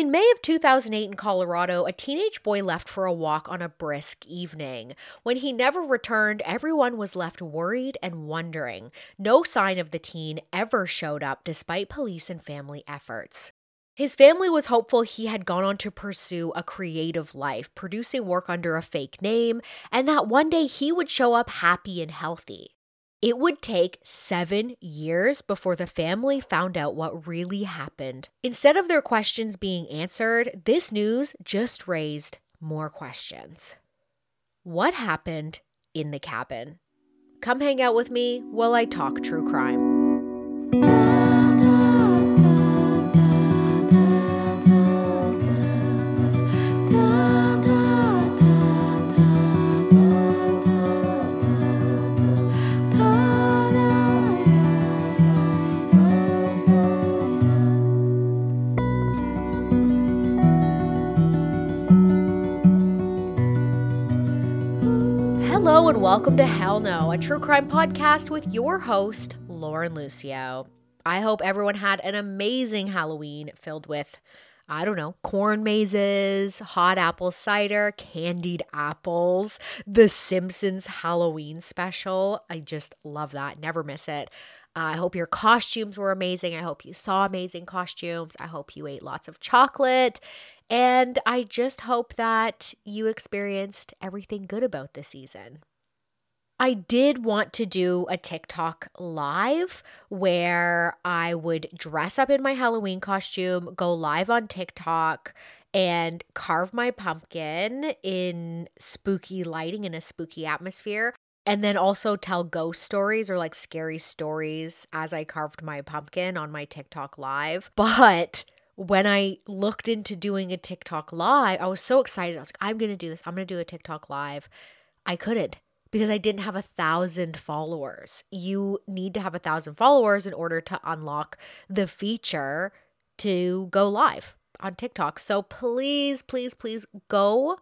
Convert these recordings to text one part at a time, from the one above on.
In May of 2008 in Colorado, a teenage boy left for a walk on a brisk evening. When he never returned, everyone was left worried and wondering. No sign of the teen ever showed up despite police and family efforts. His family was hopeful he had gone on to pursue a creative life, producing work under a fake name, and that one day he would show up happy and healthy. It would take seven years before the family found out what really happened. Instead of their questions being answered, this news just raised more questions. What happened in the cabin? Come hang out with me while I talk true crime. And welcome to Hell No, a true crime podcast with your host, Lauren Lucio. I hope everyone had an amazing Halloween filled with, I don't know, corn mazes, hot apple cider, candied apples, The Simpsons Halloween special. I just love that. Never miss it. Uh, I hope your costumes were amazing. I hope you saw amazing costumes. I hope you ate lots of chocolate and I just hope that you experienced everything good about the season. I did want to do a TikTok live where I would dress up in my Halloween costume, go live on TikTok, and carve my pumpkin in spooky lighting in a spooky atmosphere. And then also tell ghost stories or like scary stories as I carved my pumpkin on my TikTok live. But when I looked into doing a TikTok live, I was so excited. I was like, I'm going to do this. I'm going to do a TikTok live. I couldn't because I didn't have a thousand followers. You need to have a thousand followers in order to unlock the feature to go live on TikTok. So please, please, please go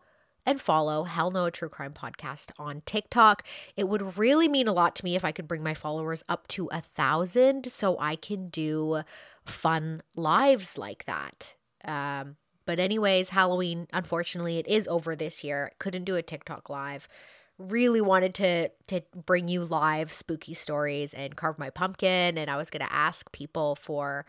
and follow Hell No True Crime Podcast on TikTok. It would really mean a lot to me if I could bring my followers up to a thousand so I can do fun lives like that. Um, but, anyways, Halloween, unfortunately, it is over this year. Couldn't do a TikTok live. Really wanted to to bring you live spooky stories and carve my pumpkin, and I was gonna ask people for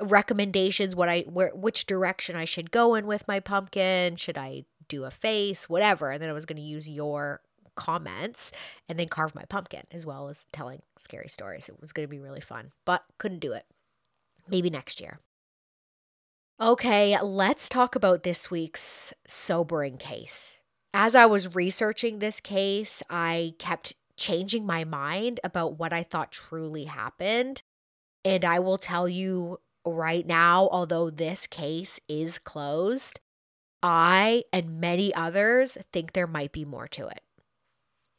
recommendations what I where which direction I should go in with my pumpkin. Should I do a face, whatever? And then I was gonna use your comments and then carve my pumpkin as well as telling scary stories. It was gonna be really fun, but couldn't do it. Maybe next year. Okay, let's talk about this week's sobering case. As I was researching this case, I kept changing my mind about what I thought truly happened. And I will tell you right now, although this case is closed, I and many others think there might be more to it.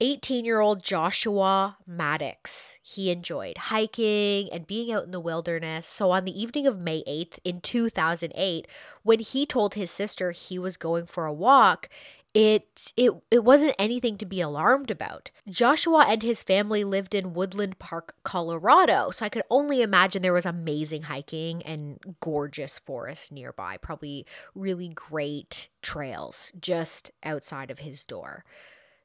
18 year old Joshua Maddux. He enjoyed hiking and being out in the wilderness. So, on the evening of May 8th in 2008, when he told his sister he was going for a walk, it it it wasn't anything to be alarmed about. Joshua and his family lived in Woodland Park, Colorado, so I could only imagine there was amazing hiking and gorgeous forests nearby, probably really great trails just outside of his door.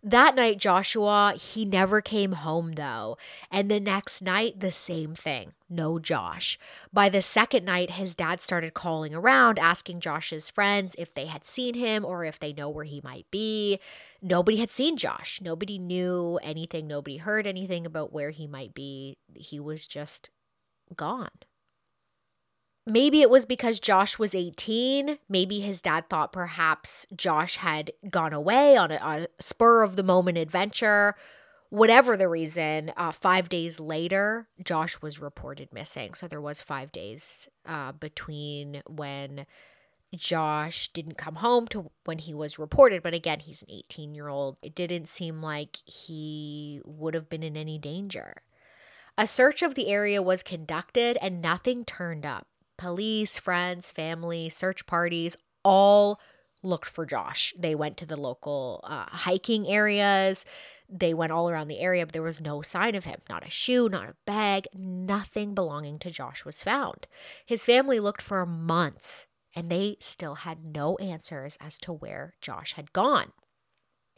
That night, Joshua, he never came home though. And the next night, the same thing. No Josh. By the second night, his dad started calling around, asking Josh's friends if they had seen him or if they know where he might be. Nobody had seen Josh. Nobody knew anything. Nobody heard anything about where he might be. He was just gone. Maybe it was because Josh was 18. Maybe his dad thought perhaps Josh had gone away on a, a spur of the moment adventure. Whatever the reason, uh, five days later, Josh was reported missing. So there was five days uh, between when Josh didn't come home to when he was reported. But again, he's an 18 year old. It didn't seem like he would have been in any danger. A search of the area was conducted and nothing turned up. Police, friends, family, search parties all looked for Josh. They went to the local uh, hiking areas. They went all around the area, but there was no sign of him. Not a shoe, not a bag, nothing belonging to Josh was found. His family looked for months and they still had no answers as to where Josh had gone.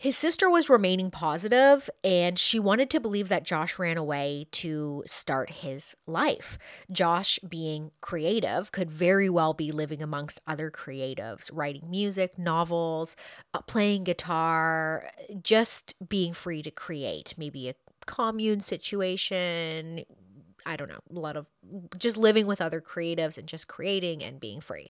His sister was remaining positive and she wanted to believe that Josh ran away to start his life. Josh, being creative, could very well be living amongst other creatives, writing music, novels, uh, playing guitar, just being free to create. Maybe a commune situation. I don't know, a lot of just living with other creatives and just creating and being free.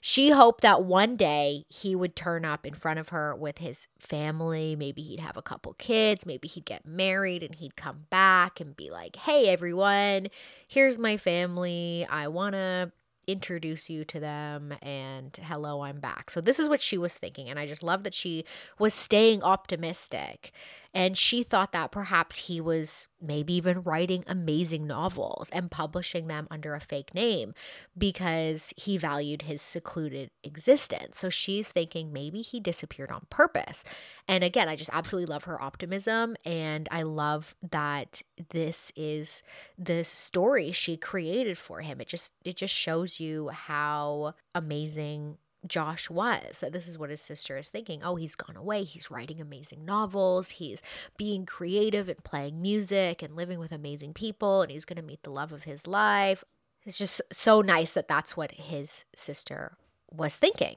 She hoped that one day he would turn up in front of her with his family. Maybe he'd have a couple kids. Maybe he'd get married and he'd come back and be like, hey, everyone, here's my family. I want to introduce you to them and hello i'm back so this is what she was thinking and i just love that she was staying optimistic and she thought that perhaps he was maybe even writing amazing novels and publishing them under a fake name because he valued his secluded existence. So she's thinking maybe he disappeared on purpose. And again, I just absolutely love her optimism. And I love that this is the story she created for him. It just it just shows you how amazing Josh was. This is what his sister is thinking. Oh, he's gone away. He's writing amazing novels. He's being creative and playing music and living with amazing people. And he's going to meet the love of his life. It's just so nice that that's what his sister was thinking.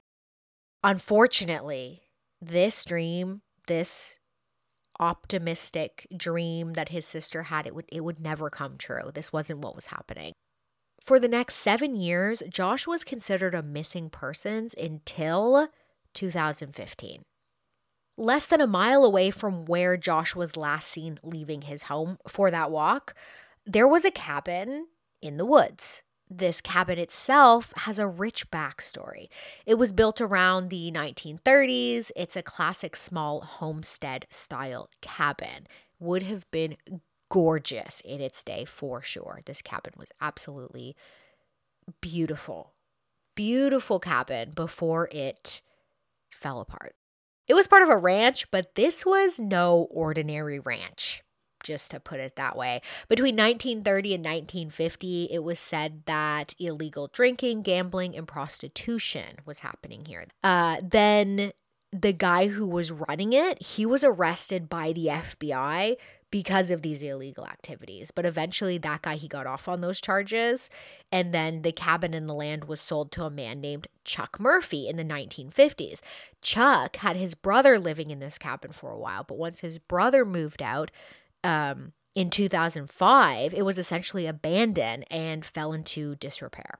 Unfortunately, this dream, this optimistic dream that his sister had, it would it would never come true. This wasn't what was happening. For the next seven years, Josh was considered a missing persons until 2015. Less than a mile away from where Josh was last seen leaving his home for that walk, there was a cabin in the woods. This cabin itself has a rich backstory. It was built around the 1930s. It's a classic small homestead style cabin. Would have been gorgeous in its day for sure. This cabin was absolutely beautiful. Beautiful cabin before it fell apart. It was part of a ranch, but this was no ordinary ranch, just to put it that way. Between 1930 and 1950, it was said that illegal drinking, gambling, and prostitution was happening here. Uh, then the guy who was running it, he was arrested by the FBI because of these illegal activities. But eventually, that guy, he got off on those charges. And then the cabin and the land was sold to a man named Chuck Murphy in the 1950s. Chuck had his brother living in this cabin for a while, but once his brother moved out, um, in 2005, it was essentially abandoned and fell into disrepair.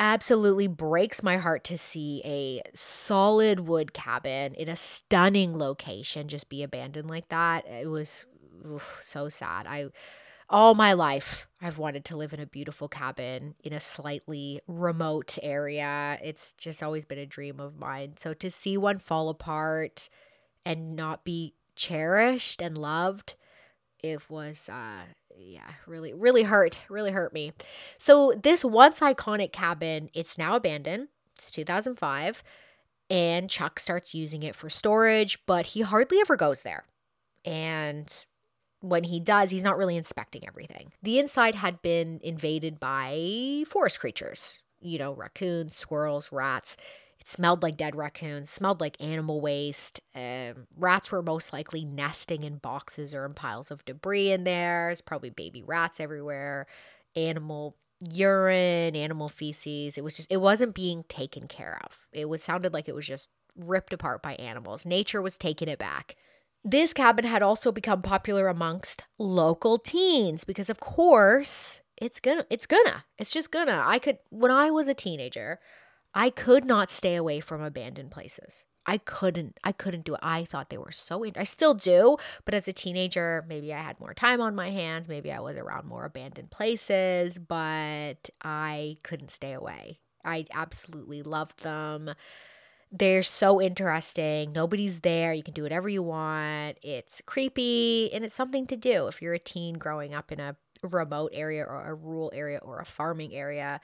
Absolutely breaks my heart to see a solid wood cabin in a stunning location just be abandoned like that. It was oof, so sad. I all my life I've wanted to live in a beautiful cabin in a slightly remote area. It's just always been a dream of mine. So to see one fall apart and not be cherished and loved, it was uh yeah, really really hurt, really hurt me. So this once iconic cabin, it's now abandoned. It's 2005 and Chuck starts using it for storage, but he hardly ever goes there. And when he does, he's not really inspecting everything. The inside had been invaded by forest creatures, you know, raccoons, squirrels, rats. It smelled like dead raccoons, smelled like animal waste. Um, rats were most likely nesting in boxes or in piles of debris in there. There's probably baby rats everywhere, animal urine, animal feces. It was just, it wasn't being taken care of. It was sounded like it was just ripped apart by animals. Nature was taking it back. This cabin had also become popular amongst local teens because of course it's gonna it's gonna it's just gonna I could when I was a teenager I could not stay away from abandoned places. I couldn't I couldn't do it. I thought they were so in- I still do, but as a teenager, maybe I had more time on my hands, maybe I was around more abandoned places, but I couldn't stay away. I absolutely loved them. They're so interesting. Nobody's there. You can do whatever you want. It's creepy and it's something to do if you're a teen growing up in a remote area or a rural area or a farming area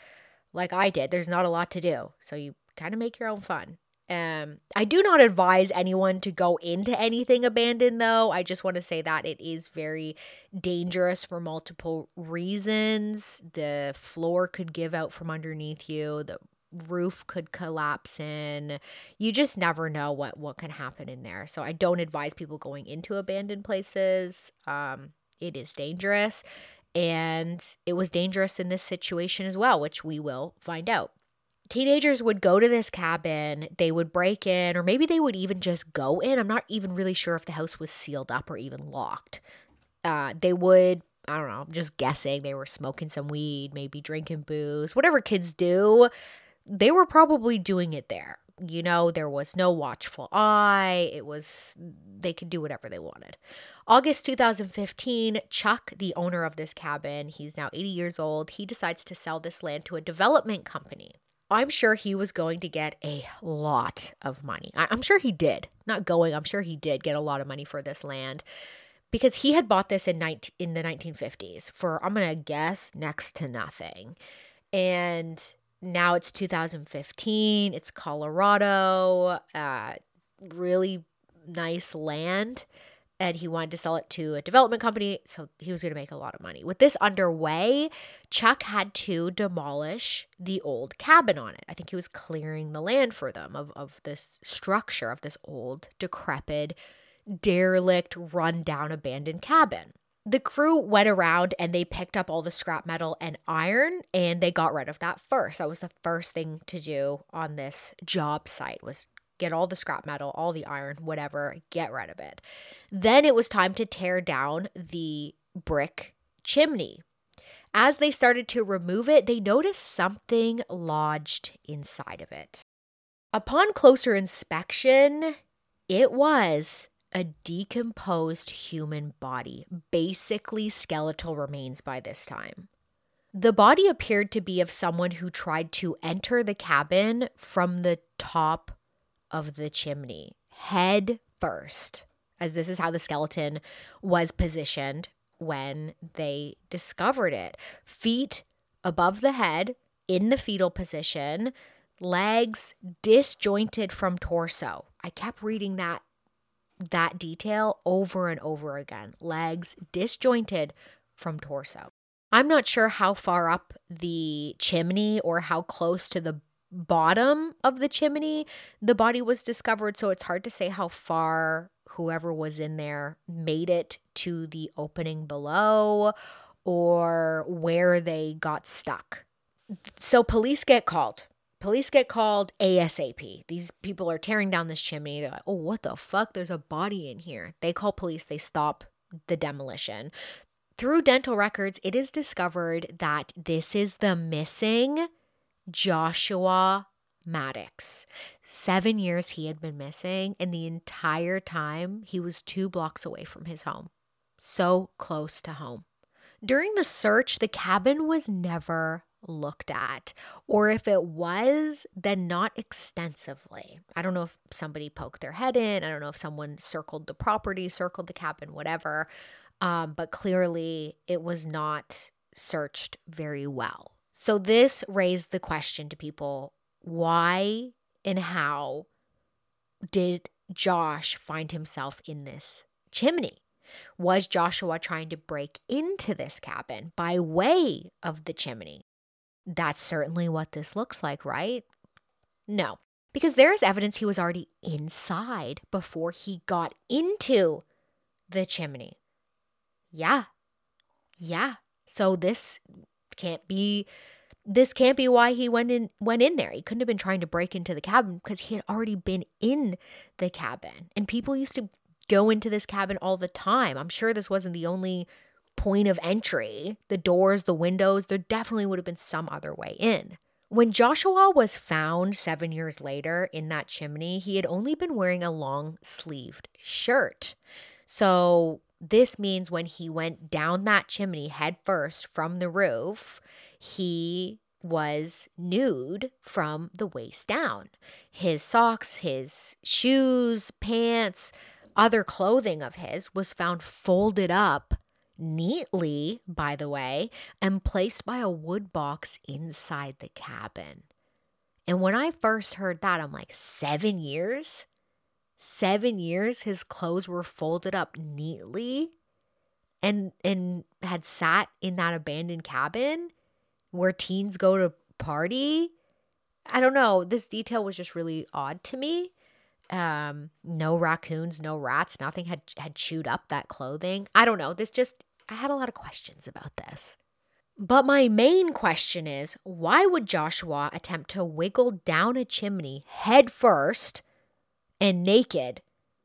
like I did. There's not a lot to do. So you kind of make your own fun. Um, I do not advise anyone to go into anything abandoned, though. I just want to say that it is very dangerous for multiple reasons. The floor could give out from underneath you. The roof could collapse in. You just never know what what can happen in there. So I don't advise people going into abandoned places. Um, it is dangerous, and it was dangerous in this situation as well, which we will find out. Teenagers would go to this cabin, they would break in, or maybe they would even just go in. I'm not even really sure if the house was sealed up or even locked. Uh, they would I don't know, I'm just guessing they were smoking some weed, maybe drinking booze, whatever kids do they were probably doing it there. You know, there was no watchful eye. It was, they could do whatever they wanted. August 2015, Chuck, the owner of this cabin, he's now 80 years old, he decides to sell this land to a development company. I'm sure he was going to get a lot of money. I- am sure he did. Not going, I'm sure he did get a lot of money for this land because he had bought this in 19, in the 1950s for I'm going to guess next to nothing. And now it's 2015 it's colorado uh, really nice land and he wanted to sell it to a development company so he was going to make a lot of money. With this underway chuck had to demolish the old cabin on it. I think he was clearing the land for them of, of this structure of this old decrepit derelict run down abandoned cabin the crew went around and they picked up all the scrap metal and iron and they got rid of that first. That was the first thing to do on this job site was get all the scrap metal, all the iron, whatever, get rid of it. Then it was time to tear down the brick chimney. As they started to remove it, they noticed something lodged inside of it. Upon closer inspection, it was a decomposed human body, basically skeletal remains by this time. The body appeared to be of someone who tried to enter the cabin from the top of the chimney, head first, as this is how the skeleton was positioned when they discovered it. Feet above the head in the fetal position, legs disjointed from torso. I kept reading that that detail over and over again. Legs disjointed from torso. I'm not sure how far up the chimney or how close to the bottom of the chimney the body was discovered, so it's hard to say how far whoever was in there made it to the opening below or where they got stuck. So police get called Police get called ASAP. These people are tearing down this chimney. They're like, oh, what the fuck? There's a body in here. They call police, they stop the demolition. Through dental records, it is discovered that this is the missing Joshua Maddux. Seven years he had been missing, and the entire time he was two blocks away from his home. So close to home. During the search, the cabin was never looked at, or if it was, then not extensively. I don't know if somebody poked their head in, I don't know if someone circled the property, circled the cabin, whatever. Um, but clearly it was not searched very well. So this raised the question to people why and how did Josh find himself in this chimney? Was Joshua trying to break into this cabin by way of the chimney? That's certainly what this looks like, right? No, because there is evidence he was already inside before he got into the chimney. Yeah. Yeah. So this can't be this can't be why he went in went in there. He couldn't have been trying to break into the cabin because he had already been in the cabin. And people used to go into this cabin all the time. I'm sure this wasn't the only point of entry, the doors, the windows, there definitely would have been some other way in. When Joshua was found seven years later in that chimney, he had only been wearing a long sleeved shirt. So, this means when he went down that chimney head first from the roof, he was nude from the waist down. His socks, his shoes, pants, other clothing of his was found folded up neatly, by the way, and placed by a wood box inside the cabin. And when I first heard that, I'm like, seven years? Seven years his clothes were folded up neatly and and had sat in that abandoned cabin where teens go to party. I don't know. This detail was just really odd to me. Um, no raccoons, no rats, nothing had had chewed up that clothing. I don't know. This just I had a lot of questions about this. But my main question is why would Joshua attempt to wiggle down a chimney head first and naked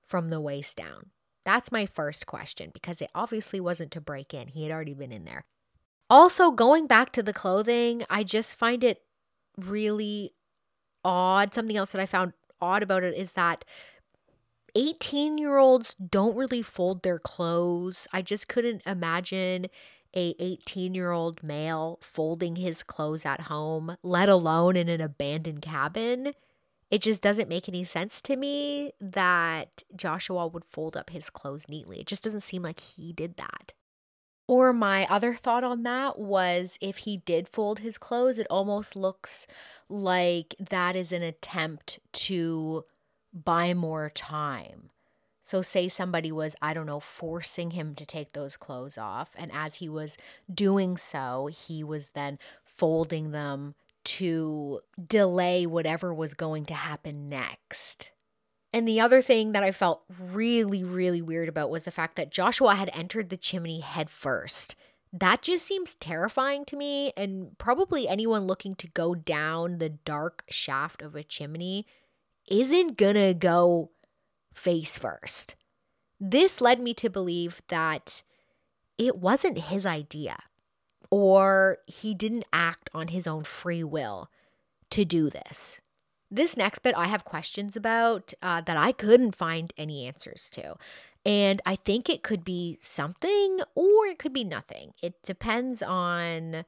from the waist down? That's my first question because it obviously wasn't to break in. He had already been in there. Also, going back to the clothing, I just find it really odd. Something else that I found odd about it is that 18 year olds don't really fold their clothes. I just couldn't imagine a 18 year old male folding his clothes at home, let alone in an abandoned cabin. It just doesn't make any sense to me that Joshua would fold up his clothes neatly. It just doesn't seem like he did that. Or my other thought on that was if he did fold his clothes, it almost looks like that is an attempt to buy more time. So, say somebody was, I don't know, forcing him to take those clothes off. And as he was doing so, he was then folding them to delay whatever was going to happen next. And the other thing that I felt really, really weird about was the fact that Joshua had entered the chimney head first. That just seems terrifying to me, and probably anyone looking to go down the dark shaft of a chimney isn't gonna go face first. This led me to believe that it wasn't his idea, or he didn't act on his own free will to do this. This next bit I have questions about uh, that I couldn't find any answers to. And I think it could be something or it could be nothing. It depends on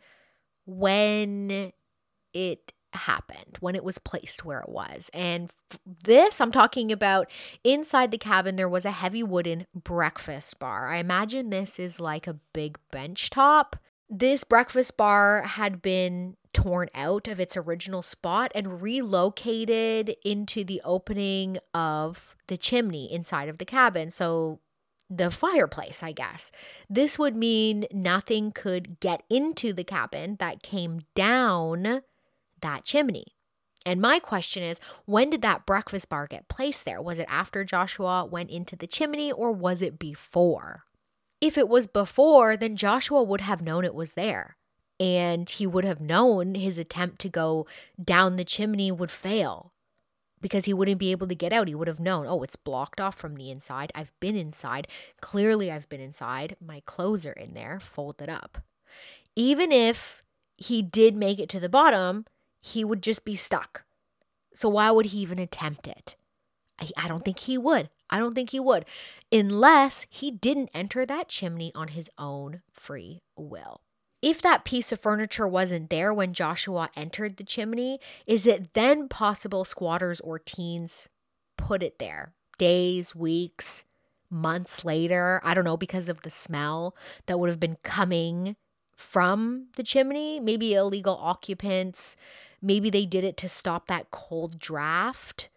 when it happened, when it was placed where it was. And this, I'm talking about inside the cabin, there was a heavy wooden breakfast bar. I imagine this is like a big bench top. This breakfast bar had been torn out of its original spot and relocated into the opening of the chimney inside of the cabin. So the fireplace, I guess. This would mean nothing could get into the cabin that came down that chimney. And my question is when did that breakfast bar get placed there? Was it after Joshua went into the chimney or was it before? If it was before, then Joshua would have known it was there and he would have known his attempt to go down the chimney would fail because he wouldn't be able to get out. He would have known, oh, it's blocked off from the inside. I've been inside. Clearly, I've been inside. My clothes are in there, folded up. Even if he did make it to the bottom, he would just be stuck. So, why would he even attempt it? I, I don't think he would. I don't think he would, unless he didn't enter that chimney on his own free will. If that piece of furniture wasn't there when Joshua entered the chimney, is it then possible squatters or teens put it there days, weeks, months later? I don't know, because of the smell that would have been coming from the chimney. Maybe illegal occupants, maybe they did it to stop that cold draft.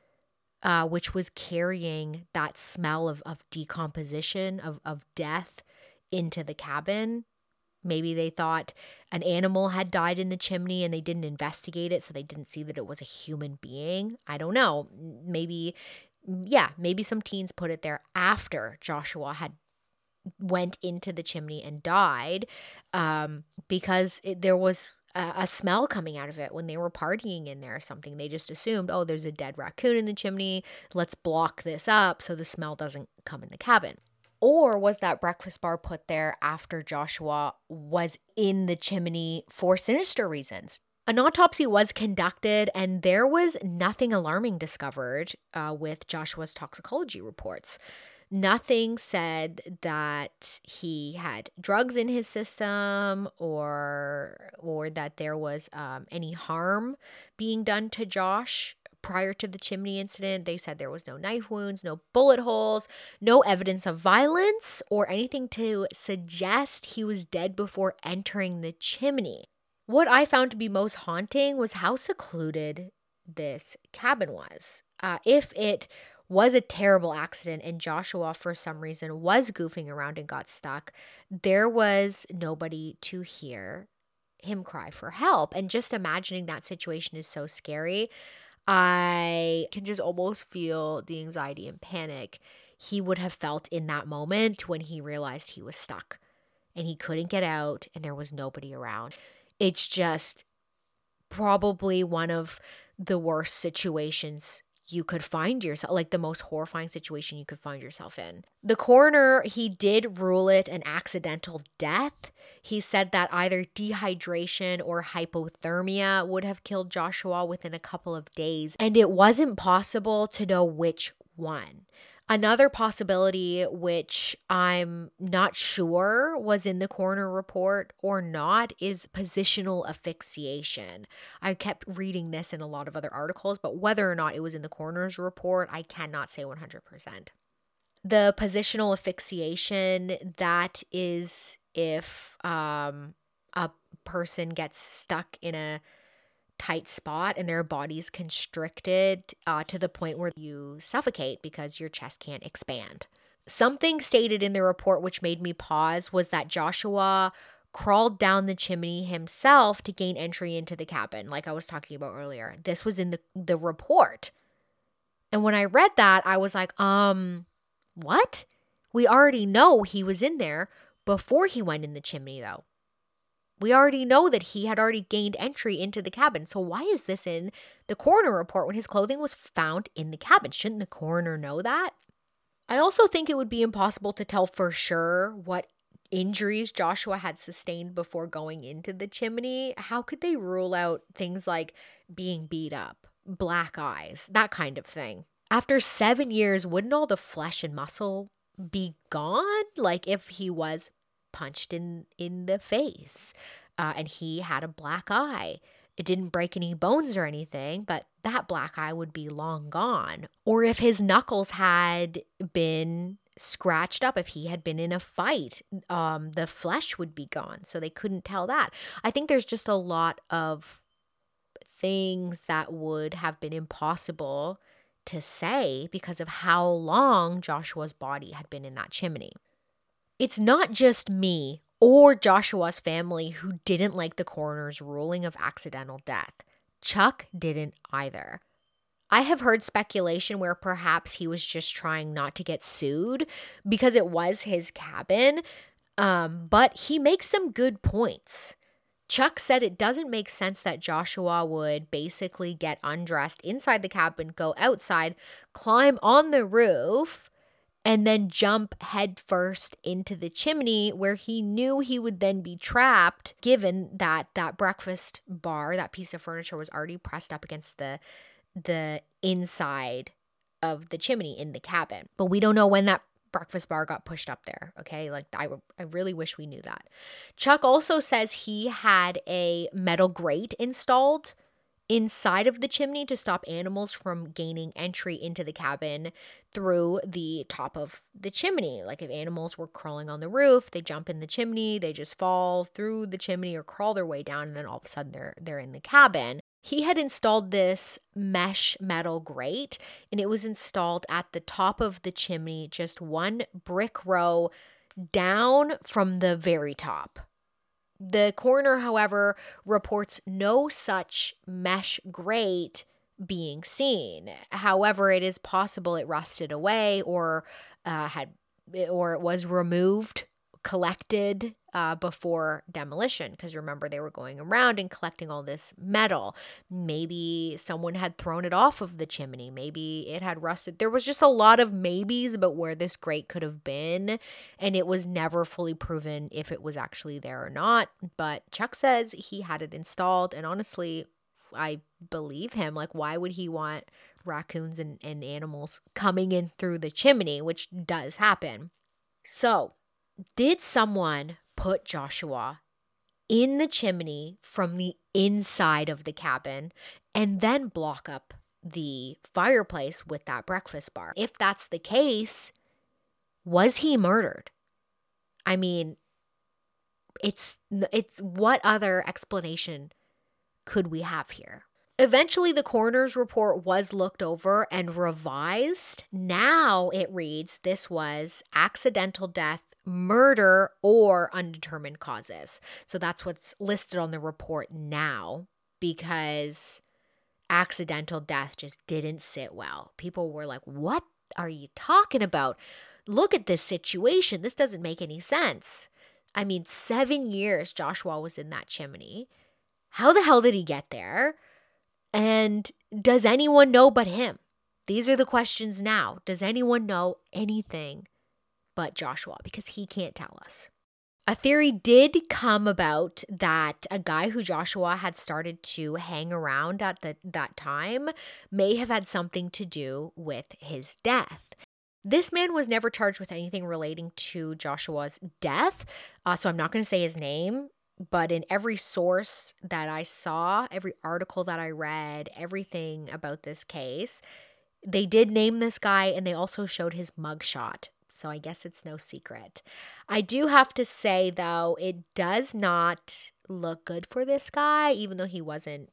Uh, which was carrying that smell of, of decomposition, of, of death into the cabin. Maybe they thought an animal had died in the chimney and they didn't investigate it, so they didn't see that it was a human being. I don't know. Maybe, yeah, maybe some teens put it there after Joshua had went into the chimney and died um, because it, there was a, smell coming out of it when they were partying in there or something. They just assumed, oh, there's a dead raccoon in the chimney. Let's block this up so the smell doesn't come in the cabin. Or was that breakfast bar put there after Joshua was in the chimney for sinister reasons? An autopsy was conducted, and there was nothing alarming discovered uh, with Joshua's toxicology reports. Nothing said that he had drugs in his system or or that there was um, any harm being done to Josh prior to the chimney incident, they said there was no knife wounds, no bullet holes, no evidence of violence, or anything to suggest he was dead before entering the chimney. What I found to be most haunting was how secluded this cabin was. Uh, if it was a terrible accident and Joshua, for some reason, was goofing around and got stuck, there was nobody to hear him cry for help. And just imagining that situation is so scary. I can just almost feel the anxiety and panic he would have felt in that moment when he realized he was stuck and he couldn't get out and there was nobody around. It's just probably one of the worst situations you could find yourself like the most horrifying situation you could find yourself in. The coroner, he did rule it an accidental death. He said that either dehydration or hypothermia would have killed Joshua within a couple of days, and it wasn't possible to know which one. Another possibility, which I'm not sure was in the coroner report or not, is positional asphyxiation. I kept reading this in a lot of other articles, but whether or not it was in the coroner's report, I cannot say 100%. The positional asphyxiation, that is if um, a person gets stuck in a tight spot and their body's constricted uh, to the point where you suffocate because your chest can't expand. Something stated in the report which made me pause was that Joshua crawled down the chimney himself to gain entry into the cabin, like I was talking about earlier. This was in the, the report. And when I read that, I was like, um, what? We already know he was in there before he went in the chimney, though. We already know that he had already gained entry into the cabin. So why is this in the coroner report when his clothing was found in the cabin? Shouldn't the coroner know that? I also think it would be impossible to tell for sure what injuries Joshua had sustained before going into the chimney. How could they rule out things like being beat up, black eyes, that kind of thing? After seven years, wouldn't all the flesh and muscle be gone? Like if he was punched in in the face, uh, and he had a black eye. It didn't break any bones or anything, but that black eye would be long gone. Or if his knuckles had been scratched up, if he had been in a fight, um, the flesh would be gone. So they couldn't tell that. I think there's just a lot of things that would have been impossible to say because of how long Joshua's body had been in that chimney. It's not just me or Joshua's family who didn't like the coroner's ruling of accidental death. Chuck didn't either. I have heard speculation where perhaps he was just trying not to get sued because it was his cabin, um, but he makes some good points. Chuck said it doesn't make sense that Joshua would basically get undressed inside the cabin, go outside, climb on the roof, and then jump headfirst into the chimney where he knew he would then be trapped given that that breakfast bar that piece of furniture was already pressed up against the the inside of the chimney in the cabin. But we don't know when that breakfast bar got pushed up there okay? Like I, I really wish we knew that. Chuck also says he had a metal grate installed inside of the chimney to stop animals from gaining entry into the cabin through the top of the chimney. Like if animals were crawling on the roof, they jump in the chimney, they just fall through the chimney or crawl their way down and then all of a sudden they're they're in the cabin. He had installed this mesh metal grate and it was installed at the top of the chimney, just one brick row down from the very top. The coroner, however, reports no such mesh grate being seen. However, it is possible it rusted away or uh, had or it was removed, collected uh, before demolition. Because remember, they were going around and collecting all this metal. Maybe someone had thrown it off of the chimney. Maybe it had rusted. There was just a lot of maybes about where this grate could have been. And it was never fully proven if it was actually there or not. But Chuck says he had it installed. And honestly, I believe him. Like, why would he want raccoons and, and animals coming in through the chimney, which does happen? So, did someone put Joshua in the chimney from the inside of the cabin and then block up the fireplace with that breakfast bar? If that's the case, was he murdered? I mean, it's it's what other explanation could we have here? Eventually, the coroner's report was looked over and revised. Now it reads this was accidental death, murder or undetermined causes. So that's what's listed on the report now because accidental death just didn't sit well. People were like, What are you talking about? Look at this situation. This doesn't make any sense. I mean, seven years Joshua was in that chimney. How the hell did he get there? And does anyone know but him? These are the questions now. Does anyone know anything but Joshua? Because he can't tell us. A theory did come about that a guy who Joshua had started to hang around at the, that time may have had something to do with his death. This man was never charged with anything relating to Joshua's death, uh, so I'm not going to say his name. But in every source that I saw, every article that I read, everything about this case, they did name this guy and they also showed his mugshot so I guess it's no secret. I do have to say, though, it does not look good for this guy, even though he wasn't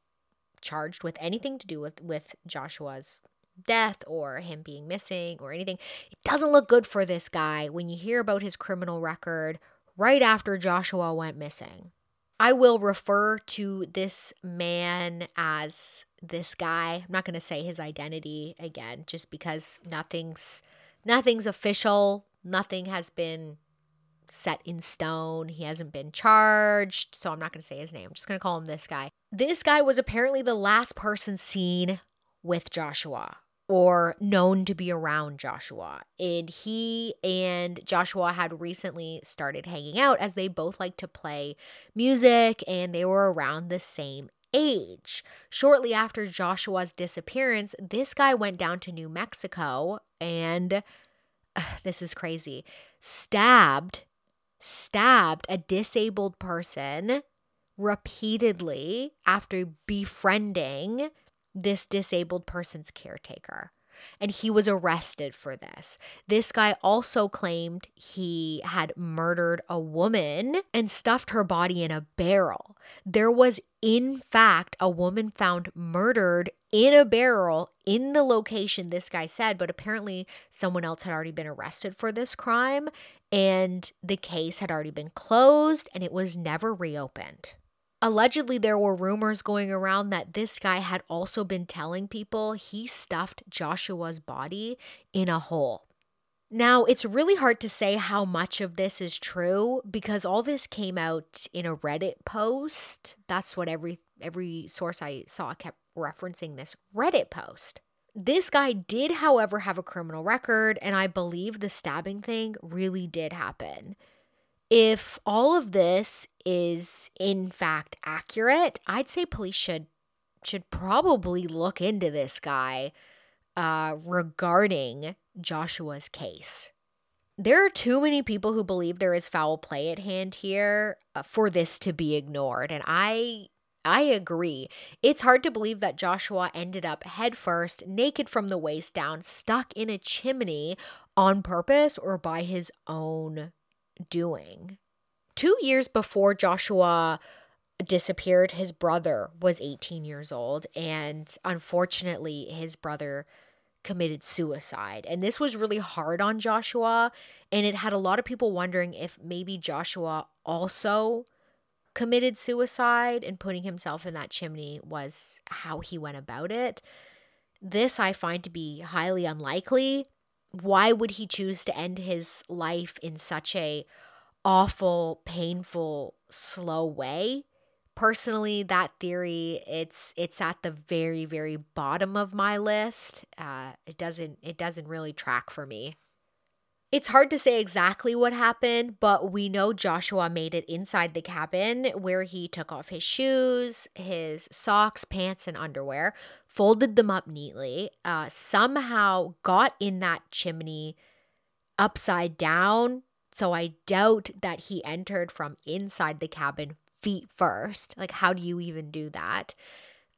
charged with anything to do with, with Joshua's death or him being missing or anything. It doesn't look good for this guy when you hear about his criminal record right after Joshua went missing. I will refer to this man as this guy. I'm not going to say his identity again just because nothing's nothing's official. Nothing has been set in stone. He hasn't been charged. So I'm not going to say his name. I'm just going to call him this guy. This guy was apparently the last person seen with Joshua or known to be around Joshua. And he and Joshua had recently started hanging out as they both like to play music and they were around the same age. Shortly after Joshua's disappearance, this guy went down to New Mexico and uh, this is crazy. Stabbed stabbed a disabled person repeatedly after befriending this disabled person's caretaker and he was arrested for this. This guy also claimed he had murdered a woman and stuffed her body in a barrel. There was, in fact, a woman found murdered in a barrel in the location this guy said, but apparently someone else had already been arrested for this crime and the case had already been closed and it was never reopened. Allegedly, there were rumors going around that this guy had also been telling people he stuffed Joshua's body in a hole. Now, it's really hard to say how much of this is true because all this came out in a Reddit post. That's what every every source I saw kept referencing this Reddit post. This guy did, however, have a criminal record, and I believe the stabbing thing really did happen if all of this is in fact accurate, I'd say police should should probably look into this guy uh, regarding Joshua's case. There are too many people who believe there is foul play at hand here uh, for this to be ignored, and I I agree. It's hard to believe that Joshua ended up headfirst, naked from the waist down, stuck in a chimney on purpose or by his own doing. Two years before Joshua disappeared, his brother was 18 years old, and unfortunately, his brother committed suicide. And this was really hard on Joshua, and it had a lot of people wondering if maybe Joshua also committed suicide and putting himself in that chimney was how he went about it. This I find to be highly unlikely why would he choose to end his life in such a awful, painful, slow way? Personally, that theory it's it's at the very very bottom of my list. Uh, it doesn't it doesn't really track for me. It's hard to say exactly what happened, but we know Joshua made it inside the cabin where he took off his shoes, his socks, pants, and underwear, folded them up neatly, uh, somehow got in that chimney upside down. So I doubt that he entered from inside the cabin feet first. Like, how do you even do that?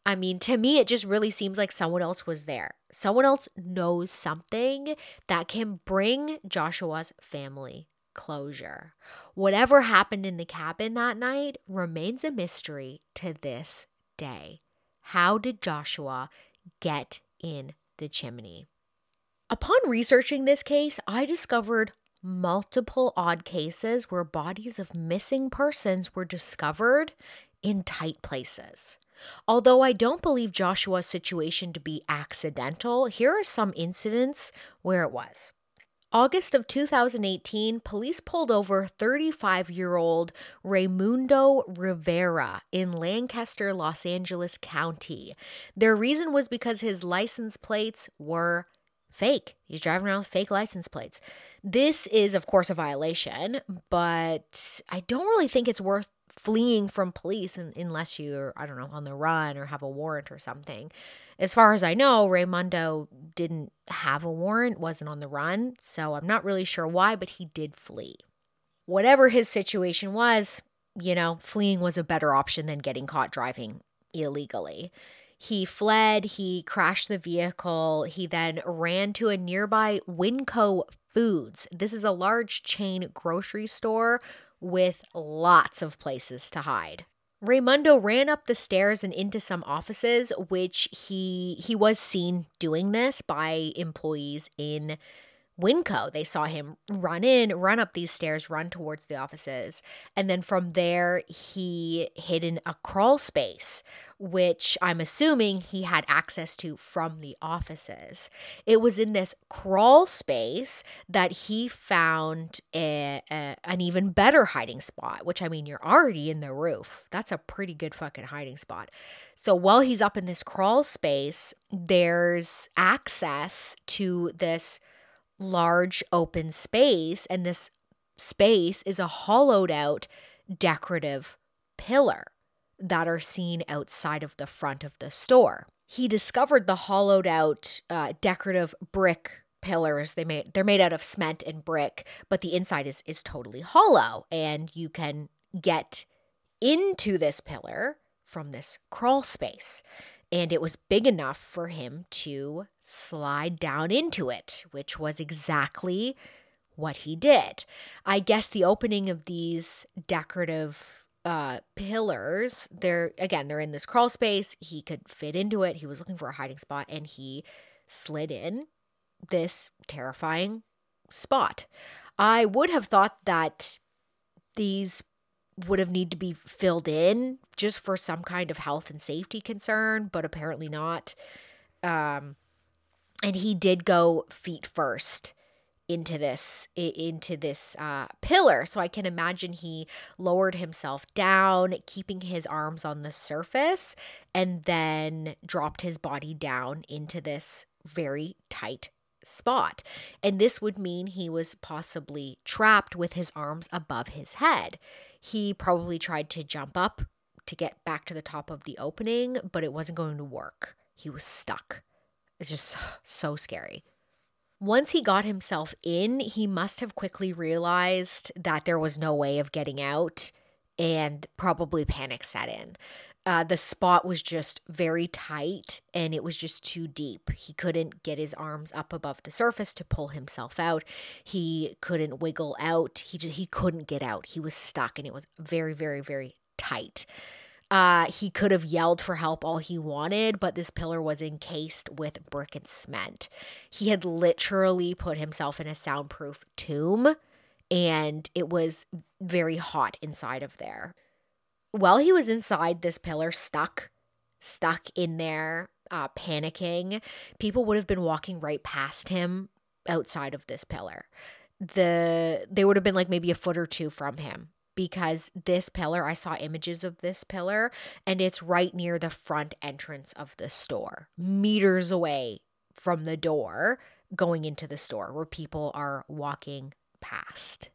I mean, to me, it just really seems like someone else was there. Someone else knows something that can bring Joshua's family closure. Whatever happened in the cabin that night remains a mystery to this day. How did Joshua get in the chimney? Upon researching this case, I discovered multiple odd cases where bodies of missing persons were discovered in tight places. Although I don't believe Joshua's situation to be accidental, here are some incidents where it was. August of 2018, police pulled over 35 year old Raymundo Rivera in Lancaster, Los Angeles County. Their reason was because his license plates were fake. He's driving around with fake license plates. This is, of course, a violation, but I don't really think it's worth fleeing from police unless you're, I don't know, on the run or have a warrant or something. As far as I know, Raymundo didn't have a warrant, wasn't on the run, so I'm not really sure why, but he did flee. Whatever his situation was, you know, fleeing was a better option than getting caught driving illegally. He fled, he crashed the vehicle, he then ran to a nearby Winco Foods. This is a large chain grocery store with lots of places to hide. Raymundo ran up the stairs and into some offices, which he he was seen doing this by employees in Winco. They saw him run in, run up these stairs, run towards the offices. And then from there, he hid in a crawl space, which I'm assuming he had access to from the offices. It was in this crawl space that he found a, a, an even better hiding spot, which I mean, you're already in the roof. That's a pretty good fucking hiding spot. So while he's up in this crawl space, there's access to this large open space, and this space is a hollowed out decorative pillar that are seen outside of the front of the store. He discovered the hollowed out uh, decorative brick pillars they made they're made out of cement and brick but the inside is is totally hollow and you can get into this pillar from this crawl space and it was big enough for him to slide down into it, which was exactly what he did. I guess the opening of these decorative uh, pillars, they're again, they're in this crawl space. He could fit into it. He was looking for a hiding spot and he slid in this terrifying spot. I would have thought that these would have need to be filled in just for some kind of health and safety concern, but apparently not. Um, and he did go feet first into this into this uh, pillar so i can imagine he lowered himself down keeping his arms on the surface and then dropped his body down into this very tight spot and this would mean he was possibly trapped with his arms above his head he probably tried to jump up to get back to the top of the opening, but it wasn't going to work. He was stuck. It's just so scary. Once he got himself in, he must have quickly realized that there was no way of getting out and probably panic set in. Uh, the spot was just very tight and it was just too deep. He couldn't get his arms up above the surface to pull himself out. He couldn't wiggle out. He just, he couldn't get out. He was stuck and it was very very very tight. Uh, he could have yelled for help all he wanted, but this pillar was encased with brick and cement. He had literally put himself in a soundproof tomb, and it was very hot inside of there while he was inside this pillar, stuck, stuck in there, uh, panicking, people would have been walking right past him outside of this pillar. The they would have been like maybe a foot or two from him because this pillar, I saw images of this pillar, and it's right near the front entrance of the store, meters away from the door going into the store where people are walking past.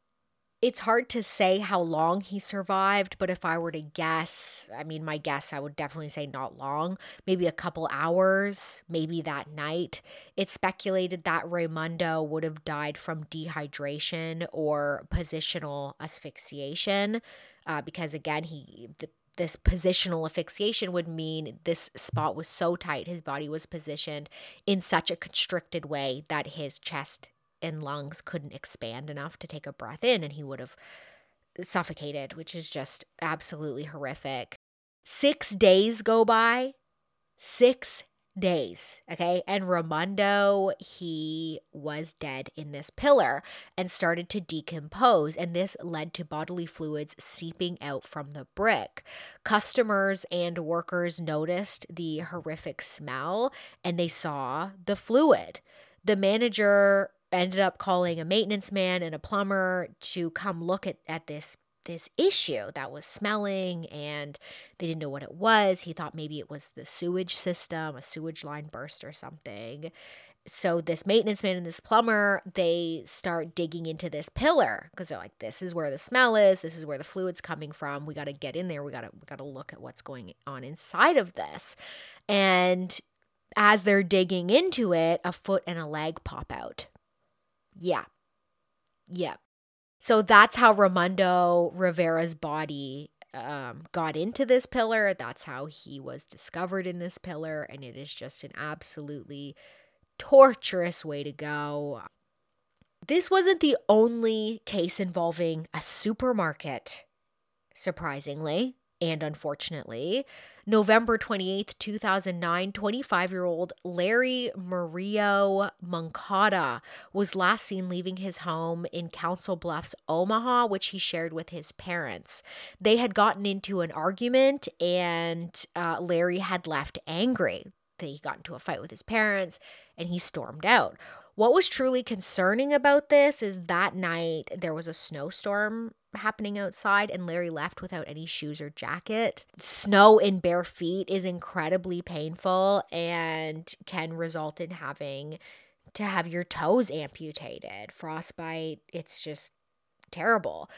It's hard to say how long he survived, but if I were to guess, I mean, my guess, I would definitely say not long, maybe a couple hours, maybe that night. It's speculated that Raymundo would have died from dehydration or positional asphyxiation, uh, because again, he the, this positional asphyxiation would mean this spot was so tight, his body was positioned in such a constricted way that his chest and lungs couldn't expand enough to take a breath in and he would have suffocated, which is just absolutely horrific. Six days go by. Six days. Okay. And Raymundo, he was dead in this pillar and started to decompose. And this led to bodily fluids seeping out from the brick. Customers and workers noticed the horrific smell and they saw the fluid. The manager ended up calling a maintenance man and a plumber to come look at, at this this issue that was smelling and they didn't know what it was. He thought maybe it was the sewage system, a sewage line burst or something. So this maintenance man and this plumber, they start digging into this pillar because they're like, this is where the smell is, this is where the fluid's coming from. We got to get in there. We got to we got to look at what's going on inside of this. And as they're digging into it, a foot and a leg pop out. Yeah. Yeah. So that's how Raymundo Rivera's body um, got into this pillar. That's how he was discovered in this pillar. And it is just an absolutely torturous way to go. This wasn't the only case involving a supermarket, surprisingly and unfortunately. November 28th, 2009, 25 year old Larry Murillo Moncada was last seen leaving his home in Council Bluffs, Omaha, which he shared with his parents. They had gotten into an argument and uh, Larry had left angry. He got into a fight with his parents and he stormed out. What was truly concerning about this is that night there was a snowstorm happening outside and Larry left without any shoes or jacket. Snow in bare feet is incredibly painful and can result in having to have your toes amputated. Frostbite, it's just terrible.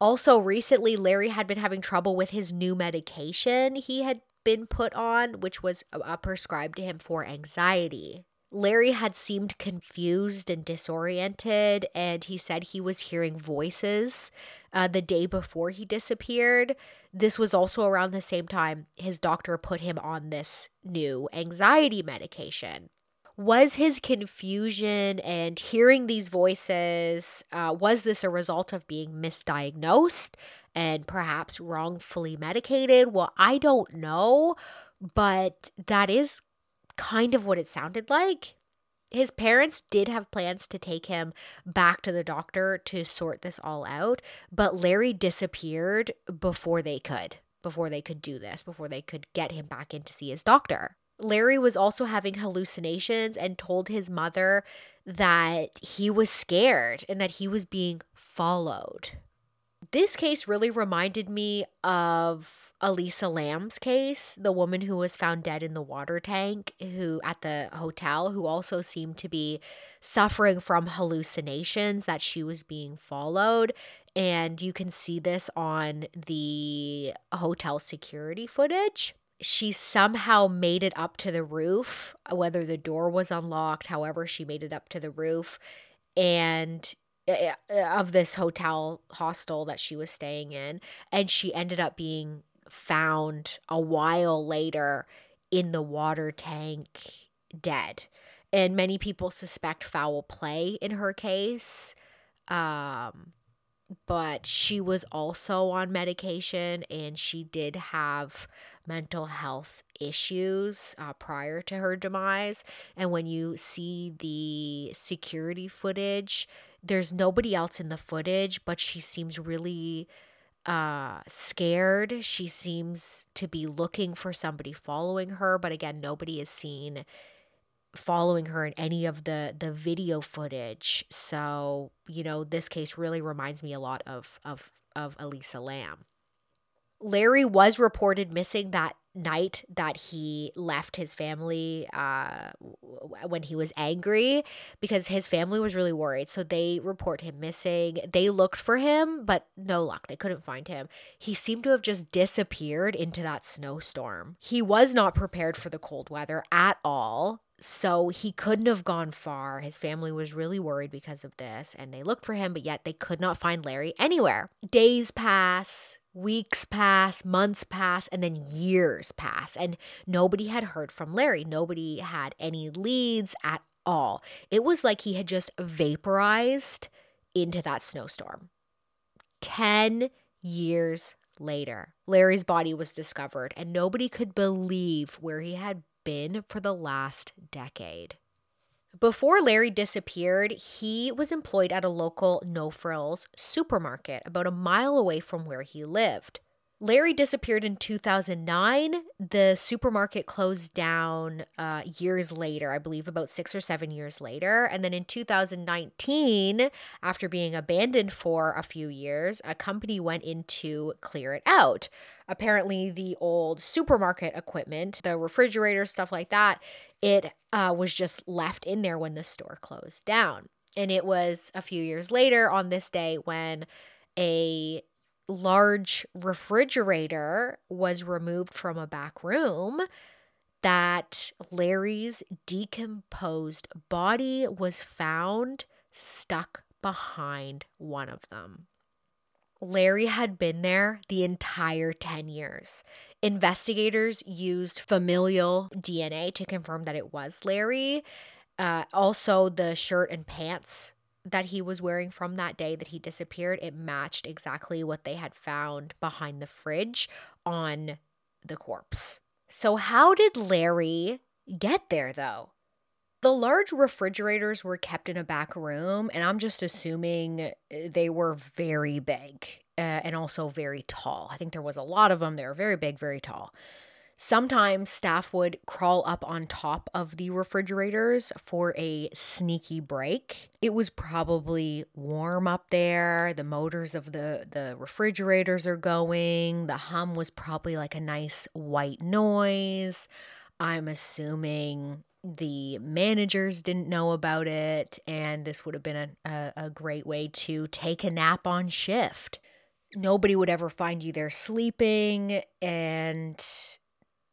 Also, recently, Larry had been having trouble with his new medication he had been put on, which was uh, prescribed to him for anxiety. Larry had seemed confused and disoriented, and he said he was hearing voices uh, the day before he disappeared. This was also around the same time his doctor put him on this new anxiety medication. Was his confusion and hearing these voices, uh, was this a result of being misdiagnosed and perhaps wrongfully medicated? Well, I don't know, but that is kind of what it sounded like. His parents did have plans to take him back to the doctor to sort this all out, but Larry disappeared before they could, before they could do this, before they could get him back in to see his doctor. Larry was also having hallucinations and told his mother that he was scared and that he was being followed. This case really reminded me of Elisa Lam's case, the woman who was found dead in the water tank, who at the hotel, who also seemed to be suffering from hallucinations that she was being followed. And you can see this on the hotel security footage. She somehow made it up to the roof, whether the door was unlocked, however, she made it up to the roof. And of this hotel hostel that she was staying in and she ended up being found a while later in the water tank dead. And many people suspect foul play in her case. Um, but she was also on medication and she did have mental health issues uh, prior to her demise. And when you see the security footage, there's nobody else in the footage, but she seems really uh scared. She seems to be looking for somebody following her but again nobody is seen following her in any of the the video footage. So you know this case really reminds me a lot of of of Elisa Lam. Larry was reported missing that night that he left his family uh, when he was angry because his family was really worried. So they report him missing. They looked for him, but no luck. They couldn't find him. He seemed to have just disappeared into that snowstorm. He was not prepared for the cold weather at all. So he couldn't have gone far. His family was really worried because of this, and they looked for him, but yet they could not find Larry anywhere. Days pass, weeks pass, months pass, and then years pass. And nobody had heard from Larry. Nobody had any leads at all. It was like he had just vaporized into that snowstorm. 10 years later, Larry's body was discovered, and nobody could believe where he had been for the last decade. Before Larry disappeared, he was employed at a local no frills supermarket about a mile away from where he lived. Larry disappeared in 2009. The supermarket closed down uh, years later, I believe about six or seven years later. And then in 2019, after being abandoned for a few years, a company went in to clear it out. Apparently, the old supermarket equipment, the refrigerator, stuff like that, it uh, was just left in there when the store closed down. And it was a few years later on this day when a large refrigerator was removed from a back room that Larry's decomposed body was found stuck behind one of them. Larry had been there the entire 10 years. Investigators used familial DNA to confirm that it was Larry. Uh, also, the shirt and pants that he was wearing from that day that he disappeared, it matched exactly what they had found behind the fridge on the corpse. So, how did Larry get there though? The large refrigerators were kept in a back room, and I'm just assuming they were very big uh, and also very tall. I think there was a lot of them. They were very big, very tall. Sometimes staff would crawl up on top of the refrigerators for a sneaky break. It was probably warm up there. The motors of the, the refrigerators are going. The hum was probably like a nice white noise. I'm assuming the managers didn't know about it, and this would have been a, a, a great way to take a nap on shift. Nobody would ever find you there sleeping, and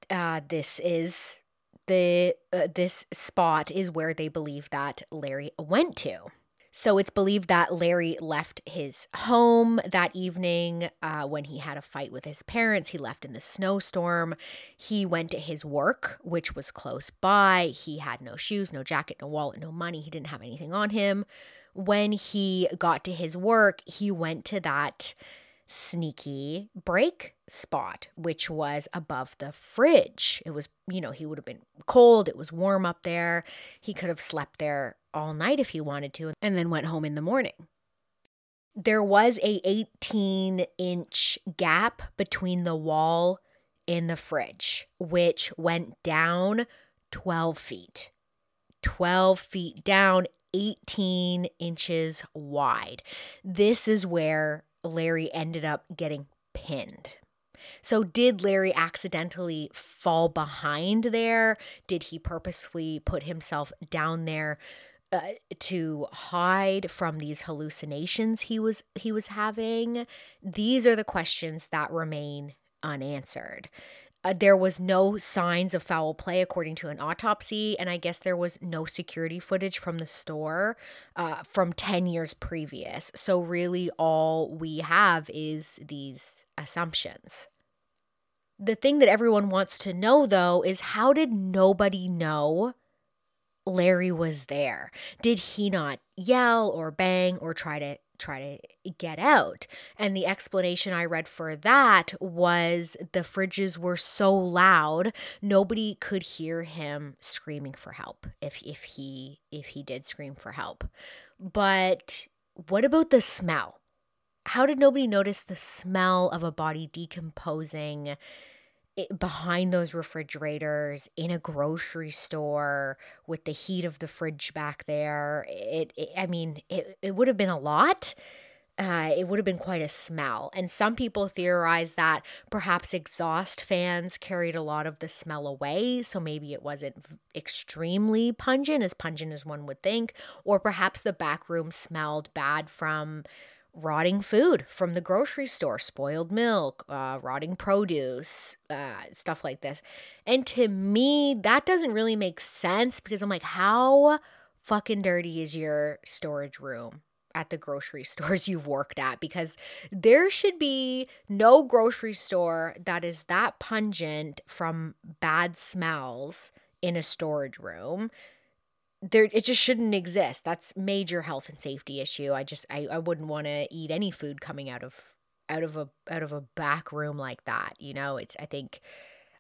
uh, this is the uh, this spot is where they believe that Larry went to. So it's believed that Larry left his home that evening uh, when he had a fight with his parents. He left in the snowstorm. He went to his work, which was close by. He had no shoes, no jacket, no wallet, no money. He didn't have anything on him. When he got to his work, he went to that sneaky break spot, which was above the fridge. It was, you know, he would have been cold, it was warm up there. He could have slept there all night if he wanted to and then went home in the morning. There was a 18 inch gap between the wall and the fridge, which went down 12 feet. 12 feet down, 18 inches wide. This is where Larry ended up getting pinned. So, did Larry accidentally fall behind there? Did he purposefully put himself down there uh, to hide from these hallucinations he was he was having? These are the questions that remain unanswered. Uh, there was no signs of foul play according to an autopsy and i guess there was no security footage from the store uh, from 10 years previous. So really all we have is these assumptions. The thing that everyone wants to know though is how did nobody know larry was there did he not yell or bang or try to try to get out. And the explanation I read for that was the fridges were so loud, nobody could hear him screaming for help if if he if he did scream for help. But what about the smell? How did nobody notice the smell of a body decomposing behind those refrigerators in a grocery store with the heat of the fridge back there. It, it I mean, it, it would have been a lot. Uh, it would have been quite a smell. And some people theorize that perhaps exhaust fans carried a lot of the smell away. So maybe it wasn't extremely pungent, as pungent as one would think. Or perhaps the back room smelled bad from rotting food from the grocery store, spoiled milk, uh, rotting produce, uh, stuff like this. And to me, that doesn't really make sense because I'm like, how fucking dirty is your storage room? At the grocery stores you've worked at, because there should be no grocery store that is that pungent from bad smells in a storage room there it just shouldn't exist that's major health and safety issue i just i, I wouldn't want to eat any food coming out of out of a out of a back room like that you know it's i think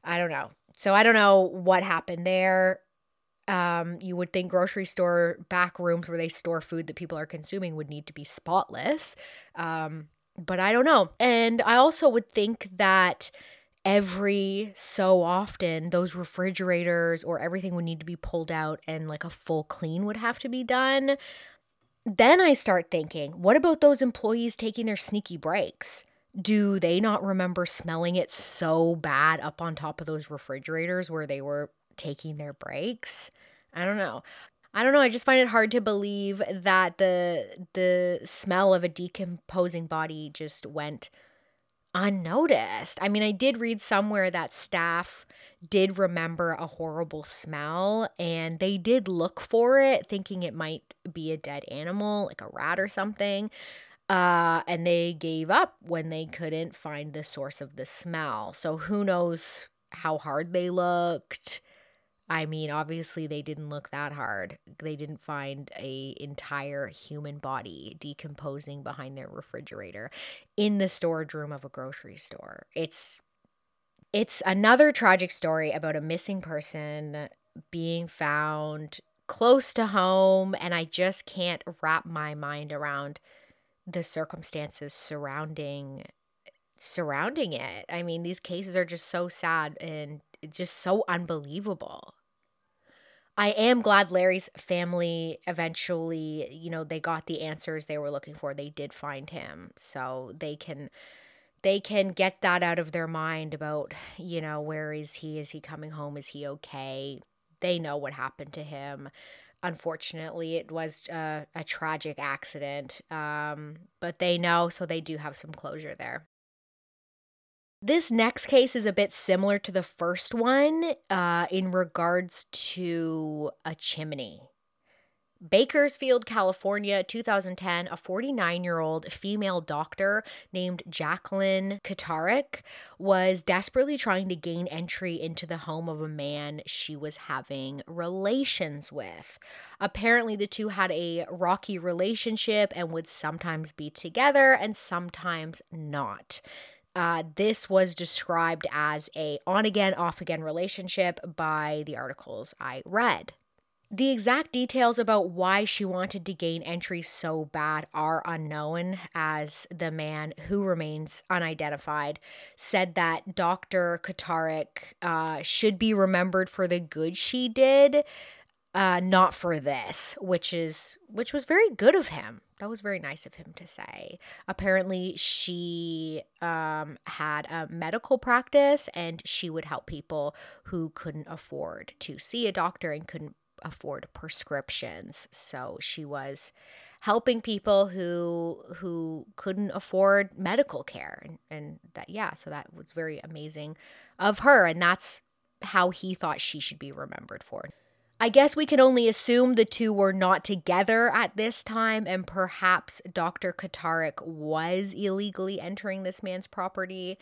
I don't know. So I don't know what happened there. Um, you would think grocery store back rooms where they store food that people are consuming would need to be spotless. Um, but I don't know. And I also would think that every so often those refrigerators or everything would need to be pulled out and like a full clean would have to be done. Then I start thinking, what about those employees taking their sneaky breaks? Do they not remember smelling it so bad up on top of those refrigerators where they were taking their breaks? I don't know. I don't know, I just find it hard to believe that the the smell of a decomposing body just went unnoticed. I mean, I did read somewhere that staff did remember a horrible smell and they did look for it thinking it might be a dead animal, like a rat or something. Uh, and they gave up when they couldn't find the source of the smell. So who knows how hard they looked? I mean, obviously they didn't look that hard. They didn't find a entire human body decomposing behind their refrigerator in the storage room of a grocery store. It's it's another tragic story about a missing person being found close to home and I just can't wrap my mind around the circumstances surrounding surrounding it. I mean, these cases are just so sad and just so unbelievable. I am glad Larry's family eventually, you know, they got the answers they were looking for. They did find him. So they can they can get that out of their mind about, you know, where is he? Is he coming home? Is he okay? They know what happened to him. Unfortunately, it was a, a tragic accident. Um, but they know, so they do have some closure there. This next case is a bit similar to the first one uh, in regards to a chimney. Bakersfield, California, 2010, a 49 year old female doctor named Jacquelyn Kotarac was desperately trying to gain entry into the home of a man she was having relations with. Apparently, the two had a rocky relationship and would sometimes be together and sometimes not. Uh, this was described as a on again, off again relationship by the articles I read. The exact details about why she wanted to gain entry so bad are unknown, as the man who remains unidentified said that Dr. Kotarac uh, should be remembered for the good she did, uh, not for this, which is which was very good of him that was very nice of him to say. Apparently, she um, had a medical practice and she would help people who couldn't afford to see a doctor and couldn't afford prescriptions. So she was helping people who who couldn't afford medical care and, and that yeah so that was very amazing of her and that's how he thought she should be remembered for I guess we can only assume the two were not together at this time, and perhaps Dr. Kotarac was illegally entering this man's property.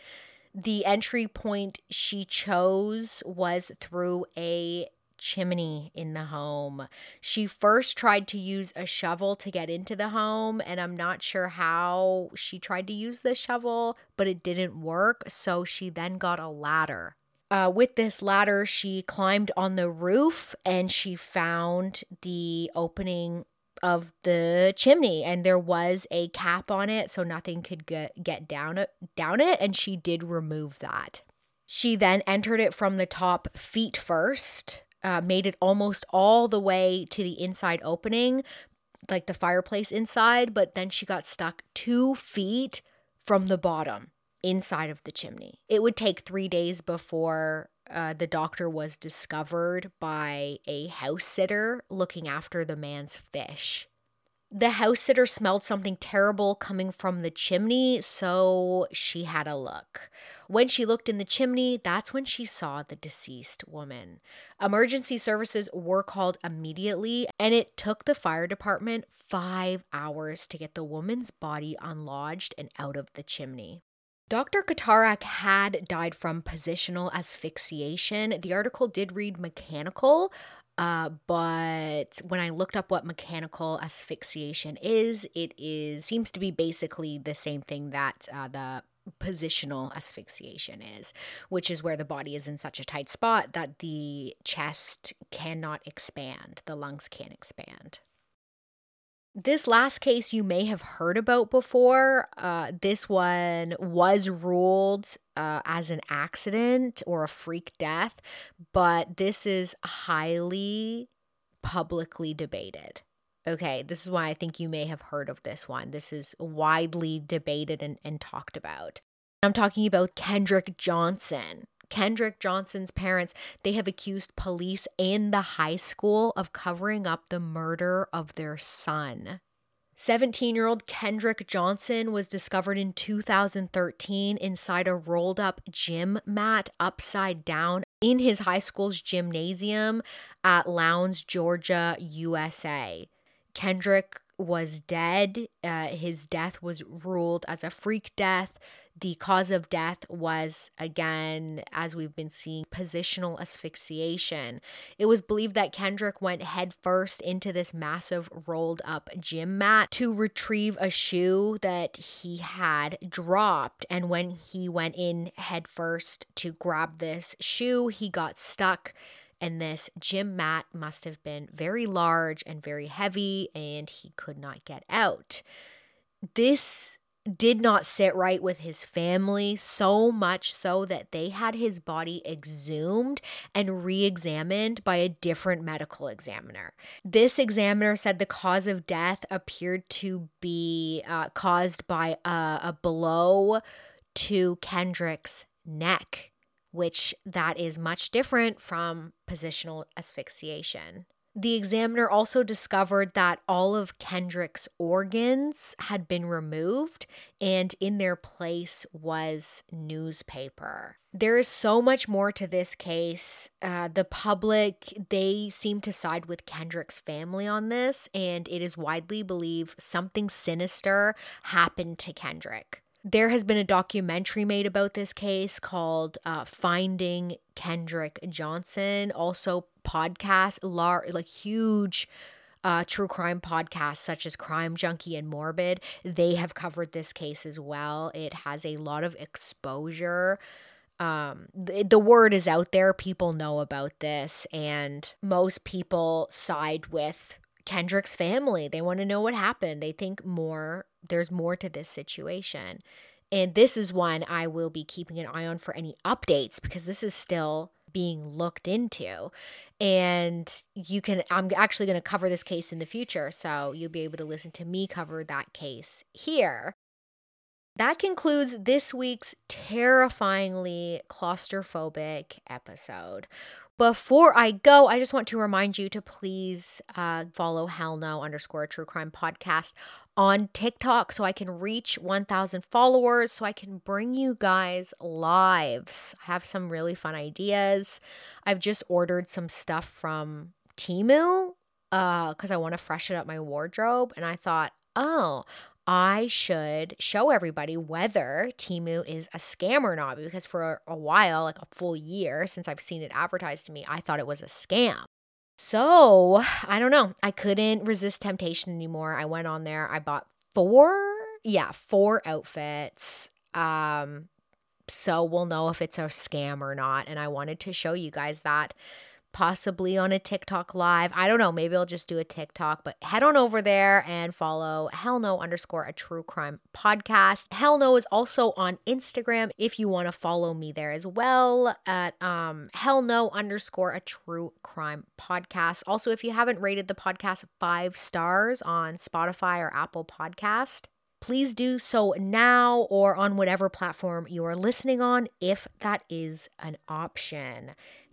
The entry point she chose was through a chimney in the home. She first tried to use a shovel to get into the home, and I'm not sure how she tried to use the shovel, but it didn't work. So she then got a ladder uh, with this ladder, she climbed on the roof and she found the opening of the chimney and there was a cap on it so nothing could get, get down down it and she did remove that. She then entered it from the top feet first, uh, made it almost all the way to the inside opening, like the fireplace inside, but then she got stuck two feet from the bottom inside of the chimney. It would take three days before uh, the doctor was discovered by a house sitter looking after the man's fish. The house sitter smelled something terrible coming from the chimney, so she had a look. When she looked in the chimney, that's when she saw the deceased woman. Emergency services were called immediately, and it took the fire department five hours to get the woman's body unlodged and out of the chimney. Dr. Kotarac had died from positional asphyxiation. The article did read mechanical, uh, but when I looked up what mechanical asphyxiation is, it is seems to be basically the same thing that uh, the positional asphyxiation is, which is where the body is in such a tight spot that the chest cannot expand, the lungs can't expand. This last case you may have heard about before. Uh, this one was ruled uh, as an accident or a freak death, but this is highly publicly debated. Okay, this is why I think you may have heard of this one. This is widely debated and, and talked about. I'm talking about Kendrick Johnson. Kendrick Johnson's parents, they have accused police and the high school of covering up the murder of their son. 17 year old Kendrick Johnson was discovered in 2013 inside a rolled up gym mat upside down in his high school's gymnasium at Lowndes, Georgia, USA. Kendrick was dead. Uh, his death was ruled as a freak death. The cause of death was, again, as we've been seeing, positional asphyxiation. It was believed that Kendrick went headfirst into this massive rolled up gym mat to retrieve a shoe that he had dropped. And when he went in headfirst to grab this shoe, he got stuck and this gym mat must have been very large and very heavy, and he could not get out. This did not sit right with his family, so much so that they had his body exhumed and re examined by a different medical examiner. This examiner said the cause of death appeared to be uh, caused by a, a blow to Kendrick's neck, which that is much different from positional asphyxiation. The examiner also discovered that all of Kendrick's organs had been removed and in their place was newspaper. There is so much more to this case. Uh, the public, they seem to side with Kendrick's family on this, and it is widely believed something sinister happened to Kendrick. There has been a documentary made about this case called uh, Finding Kendrick Johnson. Also, podcasts, lar- like huge uh, true crime podcasts such as Crime Junkie and Morbid, they have covered this case as well. It has a lot of exposure. Um, the, the word is out there. People know about this, and most people side with Kendrick's family. They want to know what happened. They think more there's more to this situation. And this is one I will be keeping an eye on for any updates because this is still being looked into. And you can, I'm actually going to cover this case in the future. So you'll be able to listen to me cover that case here. That concludes this week's terrifyingly claustrophobic episode. Before I go, I just want to remind you to please uh, follow Hell No underscore True Crime Podcast on TikTok so I can reach 1,000 followers, so I can bring you guys lives. I have some really fun ideas. I've just ordered some stuff from Temu because uh, I want to freshen up my wardrobe. And I thought, oh, I should show everybody whether Temu is a scam or not. Because for a while, like a full year since I've seen it advertised to me, I thought it was a scam. So I don't know. I couldn't resist temptation anymore. I went on there. I bought four, yeah, four outfits. Um, so we'll know if it's a scam or not. And I wanted to show you guys that possibly on a TikTok live. I don't know. Maybe I'll just do a TikTok, but head on over there and follow Hell No underscore a true crime podcast. Hell No is also on Instagram if you want to follow me there as well at um Hell No underscore a true crime podcast. Also, if you haven't rated the podcast five stars on Spotify or Apple Podcast, please do so now or on whatever platform you are listening on if that is an option.